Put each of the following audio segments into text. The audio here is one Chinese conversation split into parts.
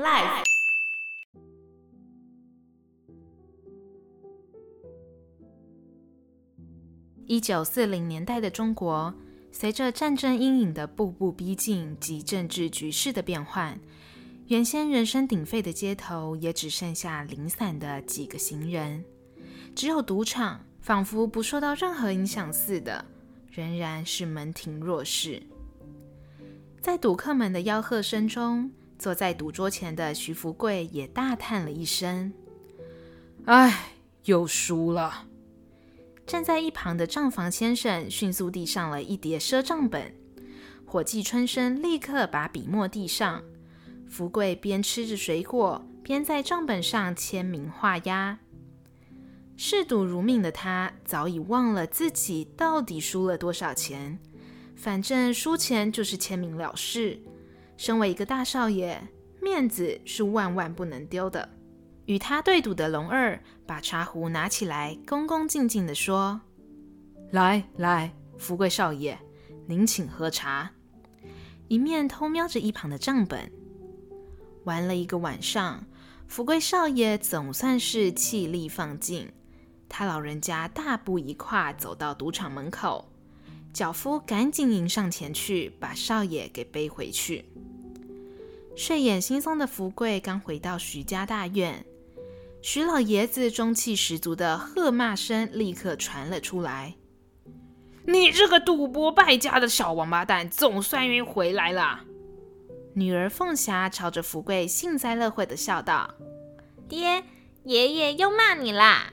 Life。一九四零年代的中国，随着战争阴影的步步逼近及政治局势的变换，原先人声鼎沸的街头也只剩下零散的几个行人，只有赌场仿佛不受到任何影响似的，仍然是门庭若市。在赌客们的吆喝声中，坐在赌桌前的徐福贵也大叹了一声：“唉，又输了。”站在一旁的账房先生迅速递上了一叠赊账本，伙计春生立刻把笔墨递上。福贵边吃着水果，边在账本上签名画押。嗜赌如命的他早已忘了自己到底输了多少钱，反正输钱就是签名了事。身为一个大少爷，面子是万万不能丢的。与他对赌的龙二把茶壶拿起来，恭恭敬敬地说：“来来，福贵少爷，您请喝茶。”一面偷瞄着一旁的账本。玩了一个晚上，福贵少爷总算是气力放尽。他老人家大步一跨走到赌场门口，脚夫赶紧迎上前去，把少爷给背回去。睡眼惺忪的福贵刚回到徐家大院，徐老爷子中气十足的喝骂声立刻传了出来：“你这个赌博败家的小王八蛋，总算愿意回来了！”女儿凤霞朝着福贵幸灾乐祸地笑道：“爹，爷爷又骂你啦！”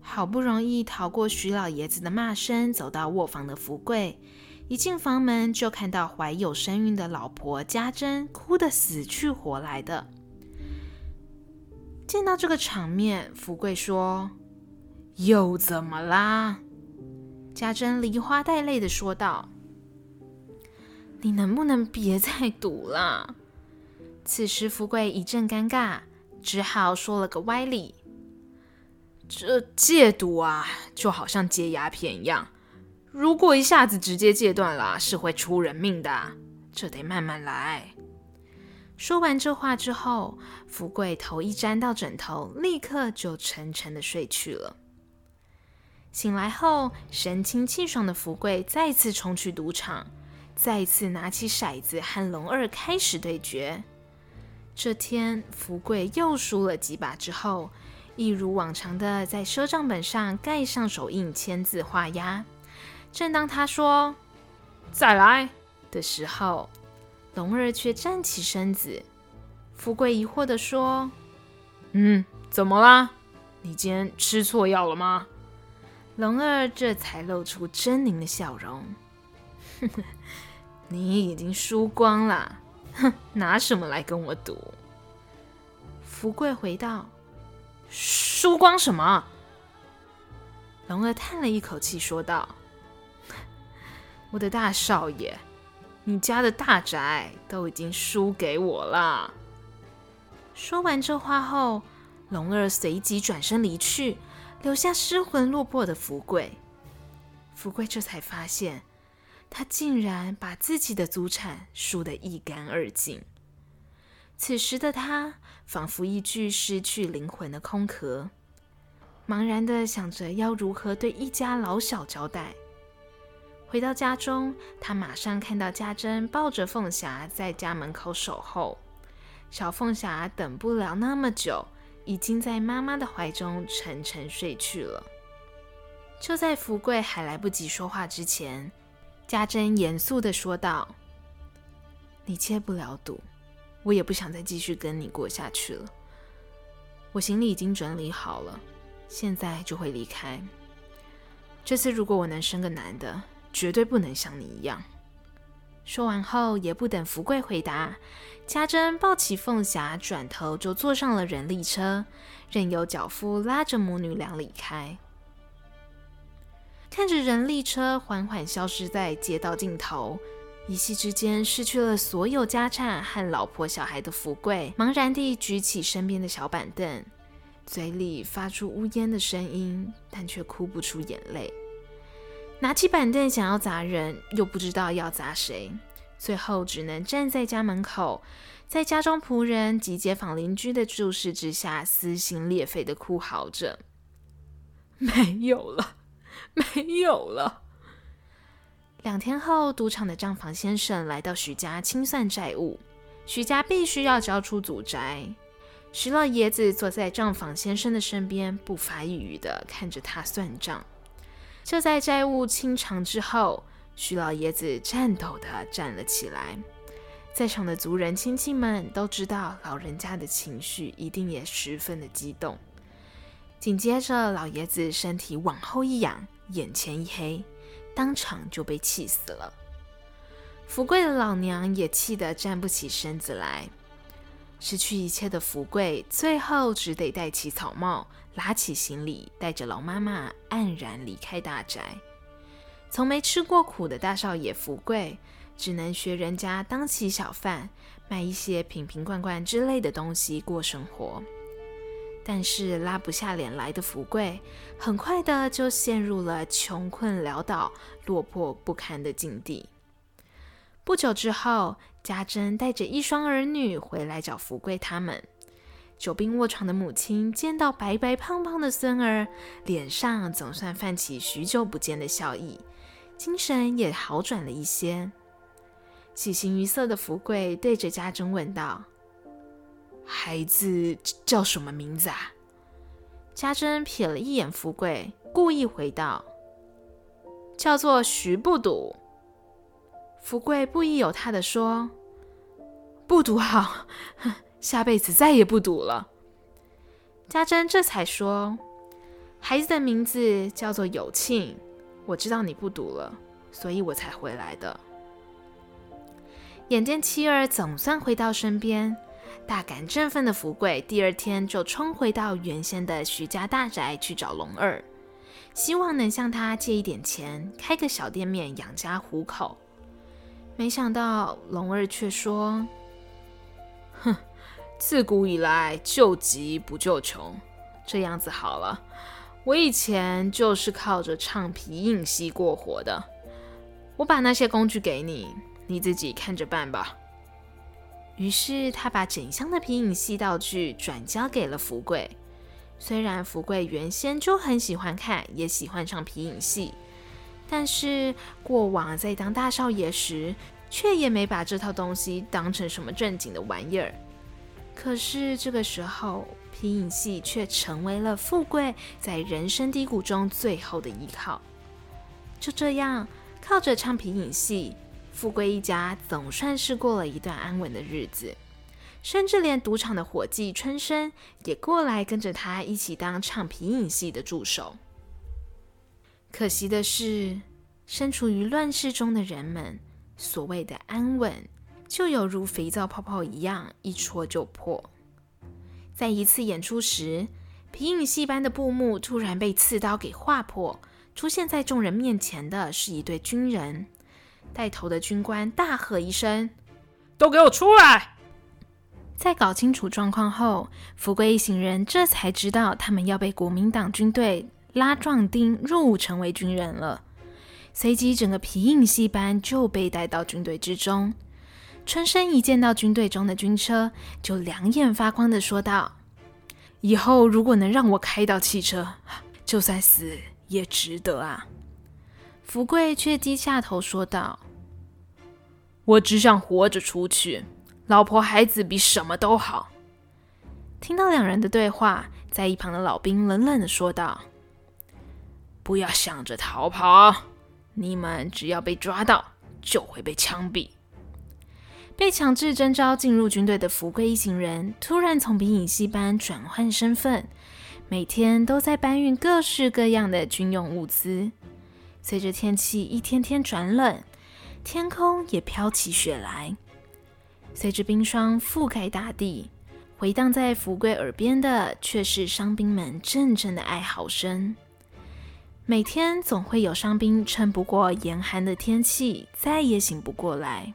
好不容易逃过徐老爷子的骂声，走到卧房的福贵，一进房门就看到怀有身孕的老婆家珍哭得死去活来的。见到这个场面，福贵说：“又怎么啦？”家珍梨花带泪的说道。你能不能别再赌了？此时福贵一阵尴尬，只好说了个歪理：“这戒赌啊，就好像戒鸦片一样，如果一下子直接戒断了，是会出人命的。这得慢慢来。”说完这话之后，福贵头一沾到枕头，立刻就沉沉的睡去了。醒来后，神清气爽的福贵再次冲去赌场。再次拿起骰子和龙二开始对决。这天，福贵又输了几把之后，一如往常的在赊账本上盖上手印，签字画押。正当他说“再来”的时候，龙儿却站起身子。福贵疑惑地说：“嗯，怎么啦？你今天吃错药了吗？”龙儿这才露出狰狞的笑容。哼哼，你已经输光了，哼，拿什么来跟我赌？福贵回道：“输光什么？”龙儿叹了一口气说道：“我的大少爷，你家的大宅都已经输给我了。”说完这话后，龙二随即转身离去，留下失魂落魄的福贵。福贵这才发现。他竟然把自己的祖产输得一干二净。此时的他仿佛一具失去灵魂的空壳，茫然地想着要如何对一家老小交代。回到家中，他马上看到家珍抱着凤霞在家门口守候。小凤霞等不了那么久，已经在妈妈的怀中沉沉睡去了。就在福贵还来不及说话之前，家珍严肃地说道：“你戒不了赌，我也不想再继续跟你过下去了。我行李已经整理好了，现在就会离开。这次如果我能生个男的，绝对不能像你一样。”说完后，也不等福贵回答，家珍抱起凤霞，转头就坐上了人力车，任由脚夫拉着母女俩离开。看着人力车缓缓消失在街道尽头，一夕之间失去了所有家产和老婆小孩的福贵，茫然地举起身边的小板凳，嘴里发出呜咽的声音，但却哭不出眼泪。拿起板凳想要砸人，又不知道要砸谁，最后只能站在家门口，在家中仆人及街坊邻居的注视之下，撕心裂肺的哭嚎着：“没有了，没有了。”两天后，赌场的账房先生来到徐家清算债务，徐家必须要交出祖宅。徐老爷子坐在账房先生的身边，不发一语的看着他算账。就在债务清偿之后，徐老爷子颤抖的站了起来。在场的族人亲戚们都知道，老人家的情绪一定也十分的激动。紧接着，老爷子身体往后一仰，眼前一黑。当场就被气死了。福贵的老娘也气得站不起身子来。失去一切的福贵，最后只得戴起草帽，拉起行李，带着老妈妈黯然离开大宅。从没吃过苦的大少爷福贵，只能学人家当起小贩，卖一些瓶瓶罐罐之类的东西过生活。但是拉不下脸来的福贵，很快的就陷入了穷困潦倒、落魄不堪的境地。不久之后，家珍带着一双儿女回来找福贵他们。久病卧床的母亲见到白白胖胖的孙儿，脸上总算泛起许久不见的笑意，精神也好转了一些。喜形于色的福贵对着家珍问道。孩子叫什么名字啊？家珍瞥了一眼福贵，故意回道：“叫做徐不赌。”福贵不疑有他的说：“不赌好，下辈子再也不赌了。”家珍这才说：“孩子的名字叫做有庆，我知道你不赌了，所以我才回来的。”眼见妻儿总算回到身边。大感振奋的福贵，第二天就冲回到原先的徐家大宅去找龙二，希望能向他借一点钱，开个小店面养家糊口。没想到龙二却说：“哼，自古以来救急不救穷，这样子好了，我以前就是靠着唱皮影戏过活的，我把那些工具给你，你自己看着办吧。”于是他把整箱的皮影戏道具转交给了福贵。虽然福贵原先就很喜欢看，也喜欢唱皮影戏，但是过往在当大少爷时，却也没把这套东西当成什么正经的玩意儿。可是这个时候，皮影戏却成为了富贵在人生低谷中最后的依靠。就这样，靠着唱皮影戏。富贵一家总算是过了一段安稳的日子，甚至连赌场的伙计春生也过来跟着他一起当唱皮影戏的助手。可惜的是，身处于乱世中的人们，所谓的安稳，就犹如肥皂泡泡一样，一戳就破。在一次演出时，皮影戏班的布幕突然被刺刀给划破，出现在众人面前的是一队军人。带头的军官大喝一声：“都给我出来！”在搞清楚状况后，福贵一行人这才知道他们要被国民党军队拉壮丁入伍成为军人了。随即，整个皮影戏班就被带到军队之中。春生一见到军队中的军车，就两眼发光的说道：“以后如果能让我开到汽车，就算死也值得啊！”福贵却低下头说道：“我只想活着出去，老婆孩子比什么都好。”听到两人的对话，在一旁的老兵冷冷的说道：“不要想着逃跑，你们只要被抓到，就会被枪毙。”被强制征召进入军队的福贵一行人，突然从皮影戏班转换身份，每天都在搬运各式各样的军用物资。随着天气一天天转冷，天空也飘起雪来。随着冰霜覆盖大地，回荡在福贵耳边的却是伤兵们阵阵的哀嚎声。每天总会有伤兵撑不过严寒的天气，再也醒不过来。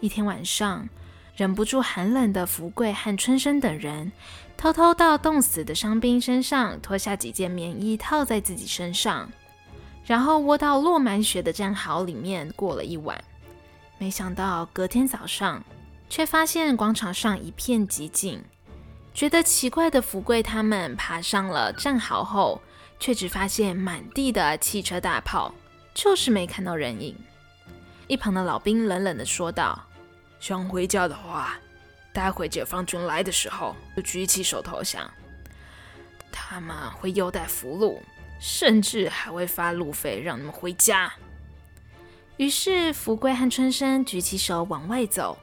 一天晚上，忍不住寒冷的福贵和春生等人，偷偷到冻死的伤兵身上脱下几件棉衣，套在自己身上。然后窝到落满雪的战壕里面过了一晚，没想到隔天早上，却发现广场上一片寂静。觉得奇怪的福贵他们爬上了战壕后，却只发现满地的汽车大炮，就是没看到人影。一旁的老兵冷冷地说道：“想回家的话，待会解放军来的时候，就举起手投降。他们会优待俘虏，甚至还会发路费让你们回家。”于是福贵和春生举起手往外走，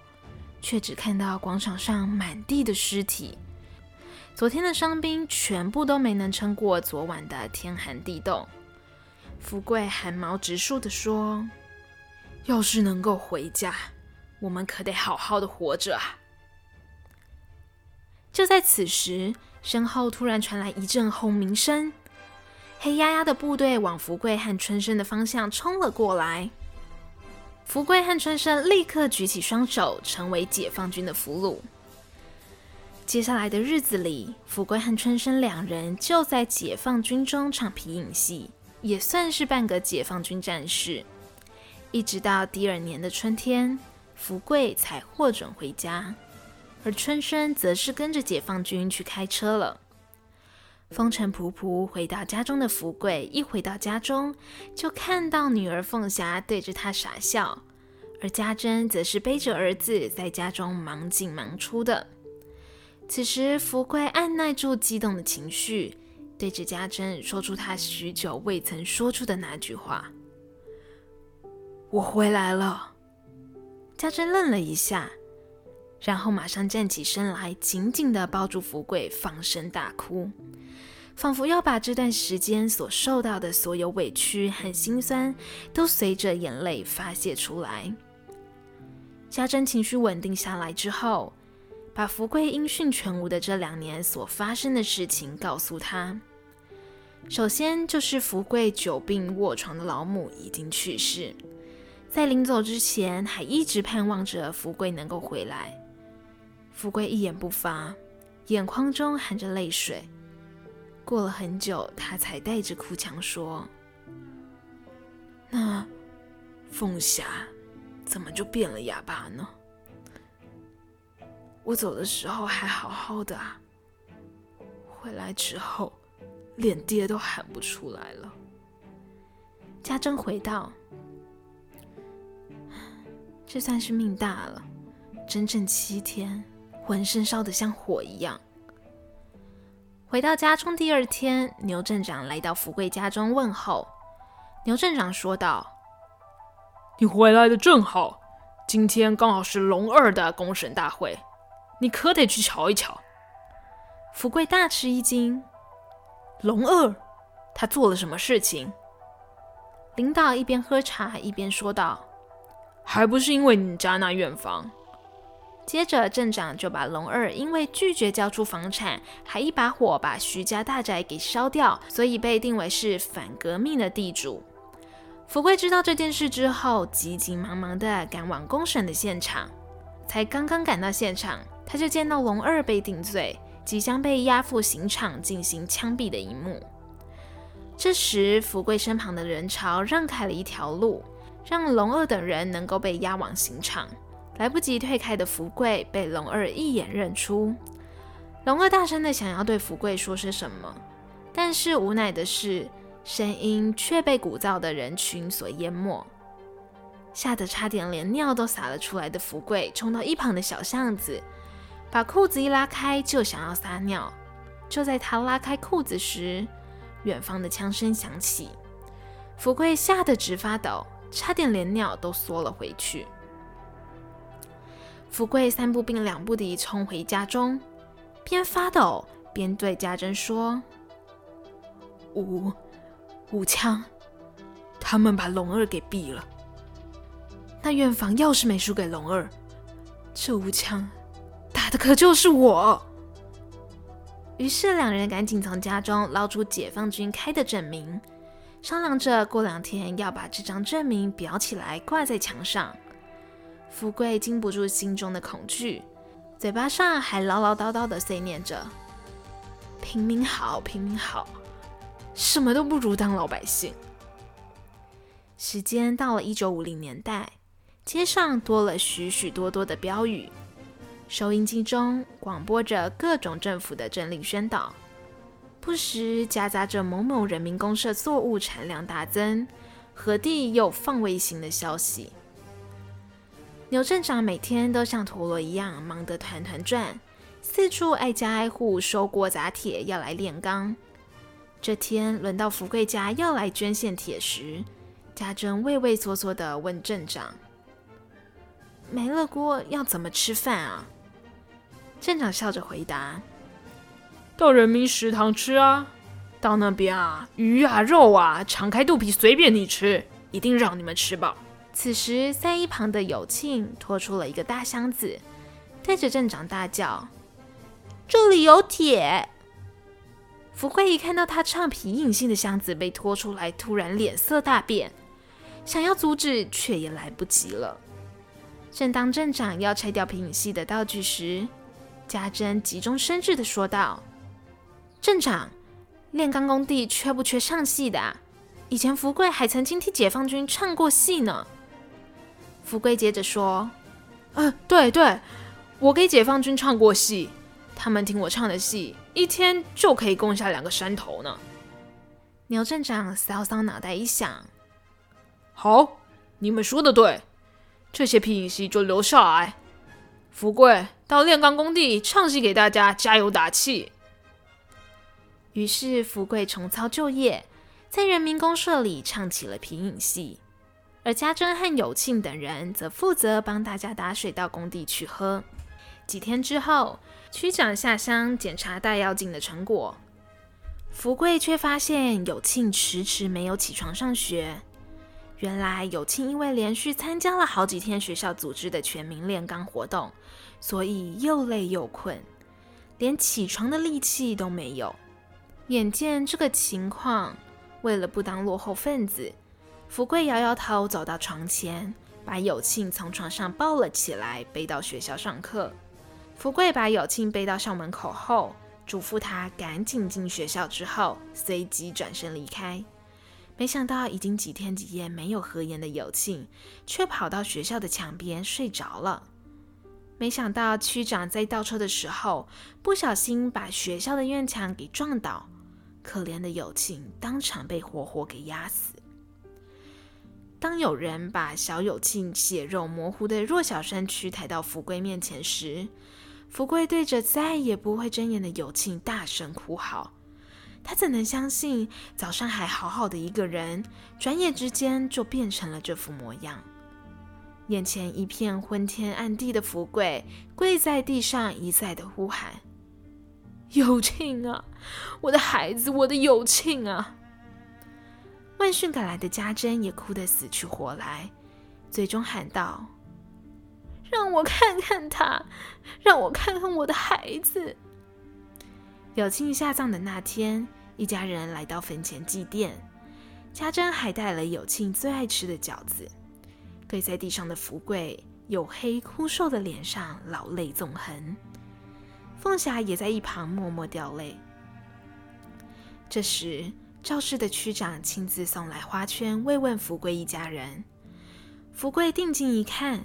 却只看到广场上满地的尸体。昨天的伤兵全部都没能撑过昨晚的天寒地冻。福贵寒毛直竖地说：“要是能够回家，我们可得好好的活着啊！”就在此时，身后突然传来一阵轰鸣声，黑压压的部队往福贵和春生的方向冲了过来。福贵和春生立刻举起双手，成为解放军的俘虏。接下来的日子里，福贵和春生两人就在解放军中唱皮影戏，也算是半个解放军战士。一直到第二年的春天，福贵才获准回家，而春生则是跟着解放军去开车了。风尘仆仆回到家中的福贵，一回到家中就看到女儿凤霞对着他傻笑，而家珍则是背着儿子在家中忙进忙出的。此时，福贵按捺住激动的情绪，对着家珍说出他许久未曾说出的那句话：“我回来了。”家珍愣了一下，然后马上站起身来，紧紧地抱住福贵，放声大哭，仿佛要把这段时间所受到的所有委屈和心酸，都随着眼泪发泄出来。家珍情绪稳定下来之后，把福贵音讯全无的这两年所发生的事情告诉他。首先就是福贵久病卧床的老母已经去世，在临走之前还一直盼望着福贵能够回来。福贵一言不发，眼眶中含着泪水。过了很久，他才带着哭腔说：“那凤霞怎么就变了哑巴呢？”我走的时候还好好的啊，回来之后连爹都喊不出来了。家珍回道：“这算是命大了，整整七天，浑身烧得像火一样。”回到家中第二天，牛镇长来到福贵家中问候。牛镇长说道：“你回来的正好，今天刚好是龙二的公审大会。”你可得去瞧一瞧。福贵大吃一惊，龙二，他做了什么事情？领导一边喝茶一边说道：“还不是因为你家那院房。”接着镇长就把龙二因为拒绝交出房产，还一把火把徐家大宅给烧掉，所以被定为是反革命的地主。福贵知道这件事之后，急急忙忙地赶往公审的现场，才刚刚赶到现场。他就见到龙二被定罪，即将被押赴刑场进行枪毙的一幕。这时，福贵身旁的人潮让开了一条路，让龙二等人能够被押往刑场。来不及退开的福贵被龙二一眼认出。龙二大声的想要对福贵说些什么，但是无奈的是，声音却被鼓噪的人群所淹没。吓得差点连尿都洒了出来的福贵，冲到一旁的小巷子。把裤子一拉开，就想要撒尿。就在他拉开裤子时，远方的枪声响起，福贵吓得直发抖，差点连尿都缩了回去。福贵三步并两步地冲回家中，边发抖边对家珍说：“五五枪，他们把龙二给毙了。那院房要是没输给龙二，这五枪。”可就是我。于是两人赶紧从家中捞出解放军开的证明，商量着过两天要把这张证明裱起来挂在墙上。福贵禁不住心中的恐惧，嘴巴上还唠唠叨叨的碎念着：“平民好，平民好，什么都不如当老百姓。”时间到了一九五零年代，街上多了许许多多的标语，收音机中广播着各种政府的政令宣导，不时夹杂着某某人民公社作物产量大增，何地又放卫星的消息。牛镇长每天都像陀螺一样忙得团团转，四处挨家挨户收锅砸铁要来炼钢。这天轮到福贵家要来捐献铁时，家珍畏畏缩缩地问镇长：“没了锅要怎么吃饭啊？”镇长笑着回答：“到人民食堂吃啊，到那边啊，鱼啊肉啊，敞开肚皮随便你吃，一定让你们吃饱。”此时，在一旁的友庆拖出了一个大箱子，对着镇长大叫：“这里有铁！”福贵一看到他唱皮影戏的箱子被拖出来，突然脸色大变，想要阻止，却也来不及了。正当镇长要拆掉皮影戏的道具时，家珍急中生智的说道：“镇长，炼钢工地缺不缺唱戏的？以前福贵还曾经替解放军唱过戏呢。”福贵接着说：“嗯、对对，我给解放军唱过戏，他们听我唱的戏，一天就可以攻下两个山头呢。”牛镇长搔搔脑袋一想：“好，你们说的对，这些皮影戏就留下来。福贵到炼钢工地唱戏给大家加油打气。”于是福贵重操旧业，在人民公社里唱起了皮影戏。而家珍和有庆等人则负责帮大家打水到工地去喝。几天之后，区长下乡检查大跃进的成果，福贵却发现有庆迟迟没有起床上学。原来有庆因为连续参加了好几天学校组织的全民炼钢活动，所以又累又困，连起床的力气都没有。眼见这个情况，为了不当落后分子。福贵摇摇头，走到床前，把有庆从床上抱了起来，背到学校上课。福贵把有庆背到校门口后，嘱咐他赶紧进学校，之后随即转身离开。没想到，已经几天几夜没有合眼的友庆，却跑到学校的墙边睡着了。没想到区长在倒车的时候，不小心把学校的院墙给撞倒，可怜的友庆当场被活活给压死。当有人把小友庆血肉模糊的弱小身躯抬到福贵面前时，福贵对着再也不会睁眼的友庆大声哭嚎。他怎能相信早上还好好的一个人，转眼之间就变成了这副模样？眼前一片昏天暗地的福贵跪在地上，一再的呼喊：“有庆啊，我的孩子，我的有庆啊！”问讯赶来的家珍也哭得死去活来，最终喊道：“让我看看他，让我看看我的孩子。”有庆下葬的那天，一家人来到坟前祭奠，家珍还带了有庆最爱吃的饺子。跪在地上的福贵，黝黑枯瘦的脸上老泪纵横，凤霞也在一旁默默掉泪。这时，赵氏的区长亲自送来花圈慰问福贵一家人。福贵定睛一看，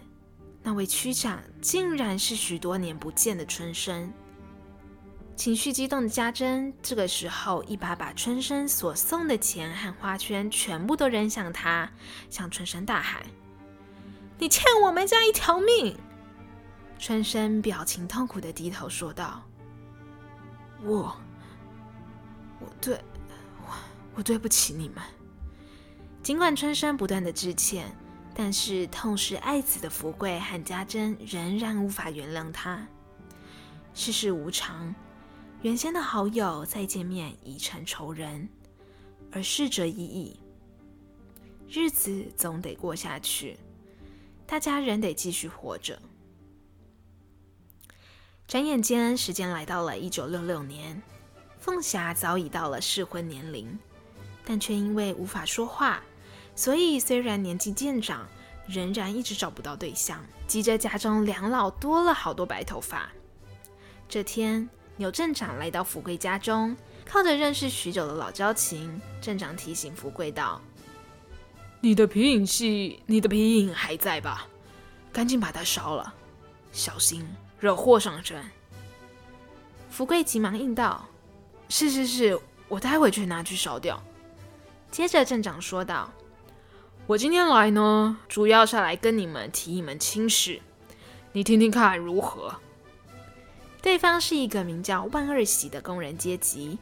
那位区长竟然是许多年不见的春生。情绪激动的家珍这个时候一把把春生所送的钱和花圈全部都扔向他，向春生大喊：“你欠我们家一条命！”春生表情痛苦的低头说道：“我，我对。”我我对不起你们。尽管春生不断的致歉，但是痛失爱子的福贵和家珍仍然无法原谅他。世事无常，原先的好友再见面已成仇人，而逝者已矣，日子总得过下去，大家仍得继续活着。转眼间，时间来到了一九六六年，凤霞早已到了适婚年龄。但却因为无法说话，所以虽然年纪渐长，仍然一直找不到对象，急着家中两老多了好多白头发。这天，牛镇长来到福贵家中，靠着认识许久的老交情，镇长提醒福贵道：“你的皮影戏，你的皮影还在吧？赶紧把它烧了，小心惹祸上身。”福贵急忙应道：“是是是，我待会去拿去烧掉。”接着镇长说道：“我今天来呢，主要是来跟你们提一门亲事，你听听看如何？”对方是一个名叫万二喜的工人阶级，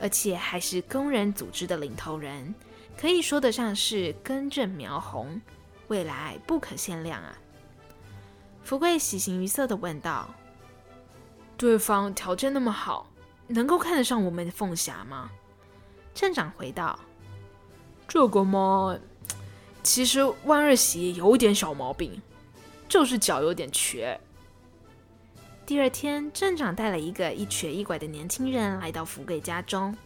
而且还是工人组织的领头人，可以说得上是根正苗红，未来不可限量啊！福贵喜形于色地问道：“对方条件那么好，能够看得上我们的凤霞吗？”镇长回道：“这个嘛，其实万二喜有点小毛病，就是脚有点瘸。”第二天，镇长带了一个一瘸一拐的年轻人来到福贵家中。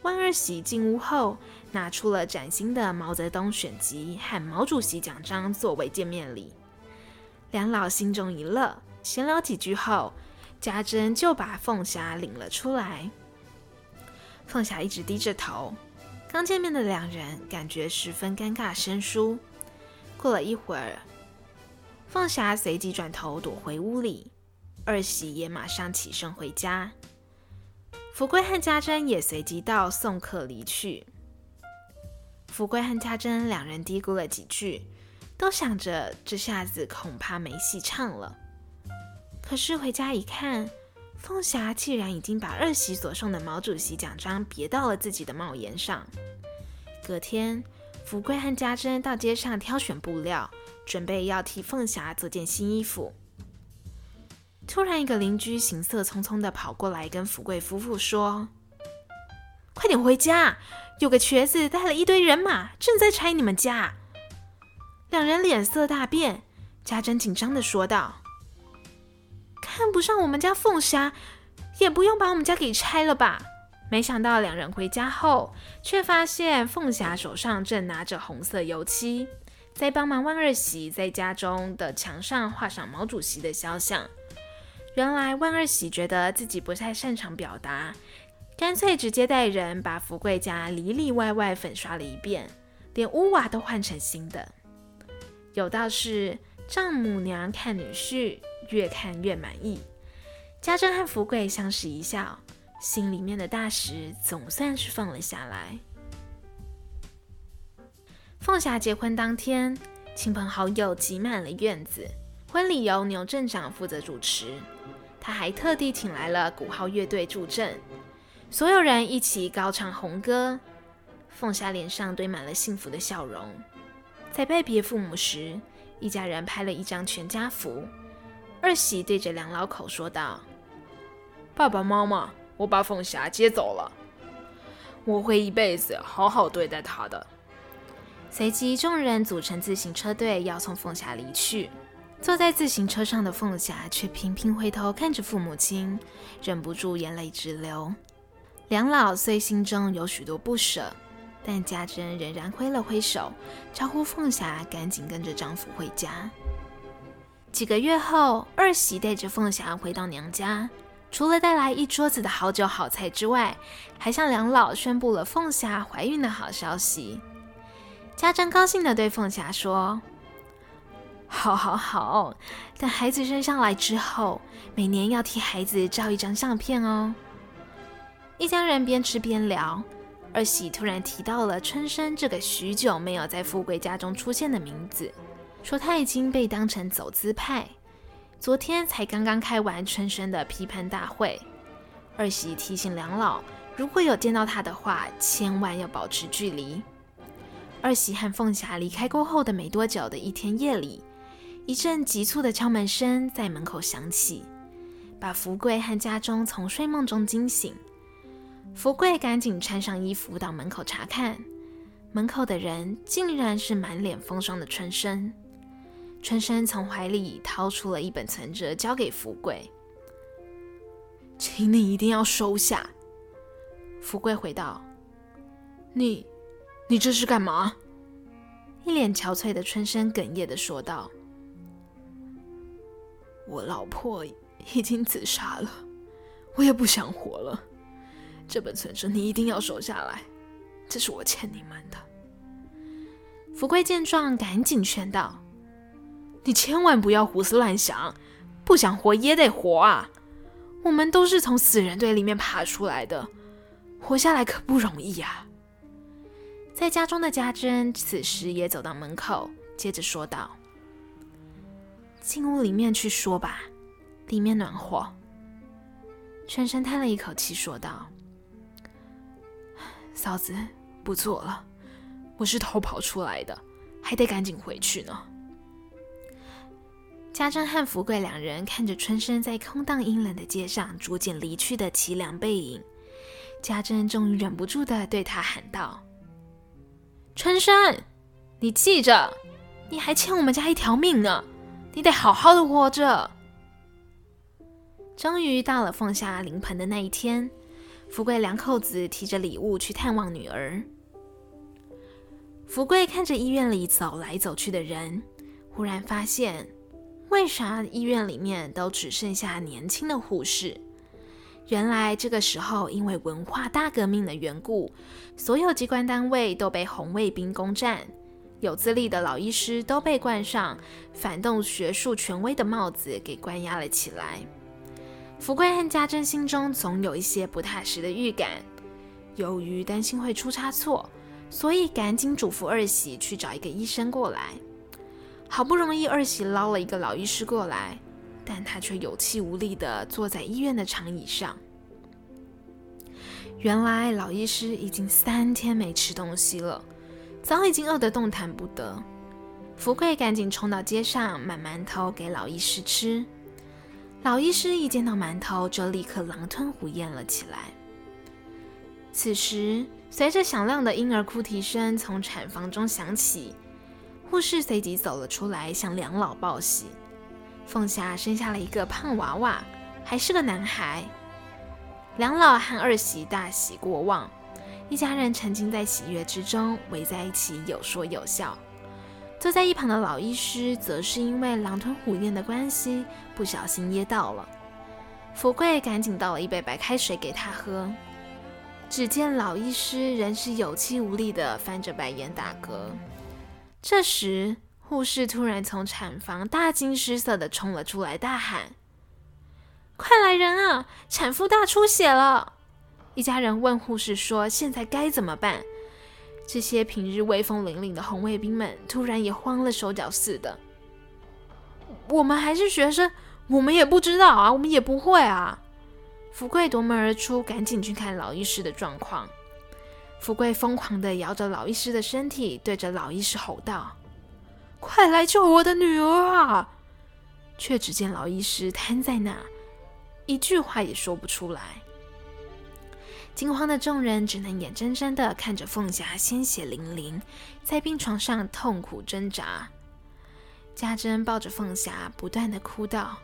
万二喜进屋后，拿出了崭新的毛泽东选集和毛主席奖章作为见面礼。两老心中一乐，闲聊几句后，家珍就把凤霞领了出来。凤霞一直低着头，刚见面的两人感觉十分尴尬生疏。过了一会儿，凤霞随即转头躲回屋里。二喜也马上起身回家，福贵和家珍也随即到送客离去。福贵和家珍两人嘀咕了几句，都想着这下子恐怕没戏唱了。可是回家一看，凤霞既然已经把二喜所送的毛主席奖章别到了自己的帽檐上。隔天，福贵和家珍到街上挑选布料，准备要替凤霞做件新衣服。突然，一个邻居行色匆匆的跑过来，跟福贵夫妇说：“快点回家，有个瘸子带了一堆人马，正在拆你们家。”两人脸色大变，家珍紧张的说道：“看不上我们家凤霞，也不用把我们家给拆了吧？”没想到两人回家后，却发现凤霞手上正拿着红色油漆，在帮忙万二喜在家中的墙上画上毛主席的肖像。原来万二喜觉得自己不太擅长表达，干脆直接带人把福贵家里里外外粉刷了一遍，连屋瓦都换成新的。有道是丈母娘看女婿，越看越满意。家珍和福贵相视一笑，心里面的大石总算是放了下来。凤霞结婚当天，亲朋好友挤满了院子，婚礼由牛镇长负责主持。他还特地请来了鼓号乐队助阵，所有人一起高唱红歌。凤霞脸上堆满了幸福的笑容。在拜别父母时，一家人拍了一张全家福。二喜对着两老口说道：“爸爸妈妈，我把凤霞接走了，我会一辈子好好对待她的。”随即，众人组成自行车队，要送凤霞离去。坐在自行车上的凤霞却频频回头看着父母亲，忍不住眼泪直流。梁老虽心中有许多不舍，但家珍仍然挥了挥手，招呼凤霞赶紧跟着丈夫回家。几个月后，二喜带着凤霞回到娘家，除了带来一桌子的好酒好菜之外，还向梁老宣布了凤霞怀孕的好消息。家珍高兴地对凤霞说。好，好，好！等孩子生下来之后，每年要替孩子照一张相片哦。一家人边吃边聊，二喜突然提到了春生这个许久没有在富贵家中出现的名字，说他已经被当成走资派，昨天才刚刚开完春生的批判大会。二喜提醒两老，如果有见到他的话，千万要保持距离。二喜和凤霞离开过后的没多久的一天夜里。一阵急促的敲门声在门口响起，把福贵和家中从睡梦中惊醒。福贵赶紧穿上衣服到门口查看，门口的人竟然是满脸风霜的春生。春生从怀里掏出了一本存折，交给福贵：“请你一定要收下。”福贵回道：“你，你这是干嘛？”一脸憔悴的春生哽咽地说道。我老婆已经自杀了，我也不想活了。这本存折你一定要收下来，这是我欠你们的。福贵见状，赶紧劝道：“你千万不要胡思乱想，不想活也得活啊！我们都是从死人堆里面爬出来的，活下来可不容易啊。”在家中的家珍此时也走到门口，接着说道：“进屋里面去说吧，里面暖和。”春生叹了一口气，说道：“嫂子，不做了，我是偷跑出来的，还得赶紧回去呢。”家珍和福贵两人看着春生在空荡阴冷的街上逐渐离去的凄凉背影，家珍终于忍不住的对他喊道：“春生，你记着，你还欠我们家一条命呢，你得好好的活着。”终于到了放下临盆的那一天，福贵两口子提着礼物去探望女儿。福贵看着医院里走来走去的人，忽然发现，为啥医院里面都只剩下年轻的护士？原来这个时候，因为文化大革命的缘故，所有机关单位都被红卫兵攻占，有资历的老医师都被冠上反动学术权威的帽子给关押了起来。福贵和家珍心中总有一些不踏实的预感，由于担心会出差错，所以赶紧嘱咐二喜去找一个医生过来。好不容易二喜捞了一个老医师过来，但他却有气无力地坐在医院的长椅上。原来老医师已经三天没吃东西了，早已经饿得动弹不得。福贵赶紧冲到街上买馒头给老医师吃。老医师一见到馒头，就立刻狼吞虎咽了起来。此时，随着响亮的婴儿哭啼声从产房中响起，护士随即走了出来，向两老报喜：凤霞生下了一个胖娃娃，还是个男孩。两老和二喜大喜过望，一家人沉浸在喜悦之中，围在一起有说有笑。坐在一旁的老医师，则是因为狼吞虎咽的关系，不小心噎到了。福贵赶紧倒了一杯白开水给他喝。只见老医师仍是有气无力地翻着白眼打嗝。这时，护士突然从产房大惊失色地冲了出来，大喊：“快来人啊！产妇大出血了！”一家人问护士说：“现在该怎么办？”这些平日威风凛凛的红卫兵们突然也慌了手脚似的。我们还是学生，我们也不知道啊，我们也不会啊。福贵夺门而出，赶紧去看老医师的状况。福贵疯狂地摇着老医师的身体，对着老医师吼道：“快来救我的女儿啊！”却只见老医师瘫在那，一句话也说不出来。惊慌的众人只能眼睁睁地看着凤霞鲜血淋淋，在病床上痛苦挣扎。家珍抱着凤霞，不断地哭道：“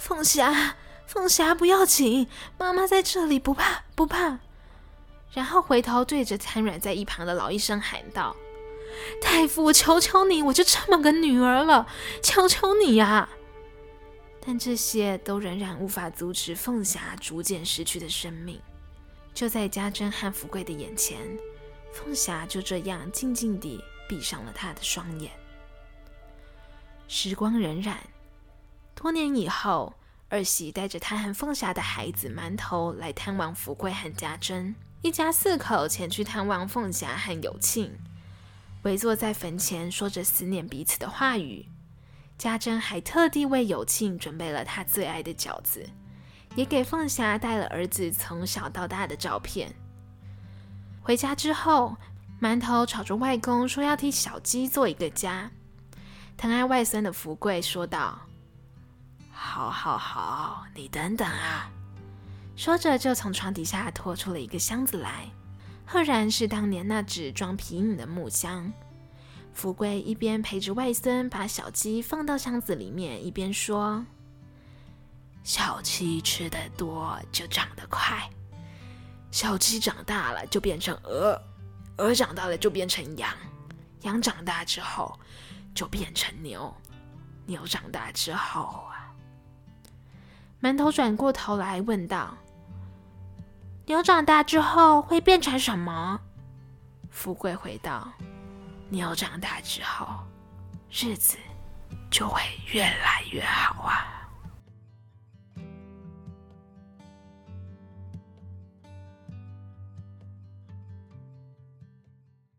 凤霞，凤霞，不要紧，妈妈在这里，不怕，不怕。”然后回头对着瘫软在一旁的老医生喊道：“大夫，我求求你，我就这么个女儿了，求求你呀！”但这些都仍然无法阻止凤霞逐渐失去的生命。就在家珍和福贵的眼前，凤霞就这样静静地闭上了她的双眼。时光荏苒，多年以后，二喜带着他和凤霞的孩子馒头来探望福贵和家珍，一家四口前去探望凤霞和有庆，围坐在坟前，说着思念彼此的话语。家珍还特地为有庆准备了他最爱的饺子。也给凤霞带了儿子从小到大的照片。回家之后，馒头吵着外公说要替小鸡做一个家。疼爱外孙的福贵说道：“好，好，好，你等等啊！”说着就从床底下拖出了一个箱子来，赫然是当年那只装皮影的木箱。福贵一边陪着外孙把小鸡放到箱子里面，一边说。小鸡吃得多就长得快，小鸡长大了就变成鹅，鹅长大了就变成羊，羊长大之后就变成牛，牛长大之后啊，馒头转过头来问道：“牛长大之后会变成什么？”富贵回道：“牛长大之后，日子就会越来越好啊。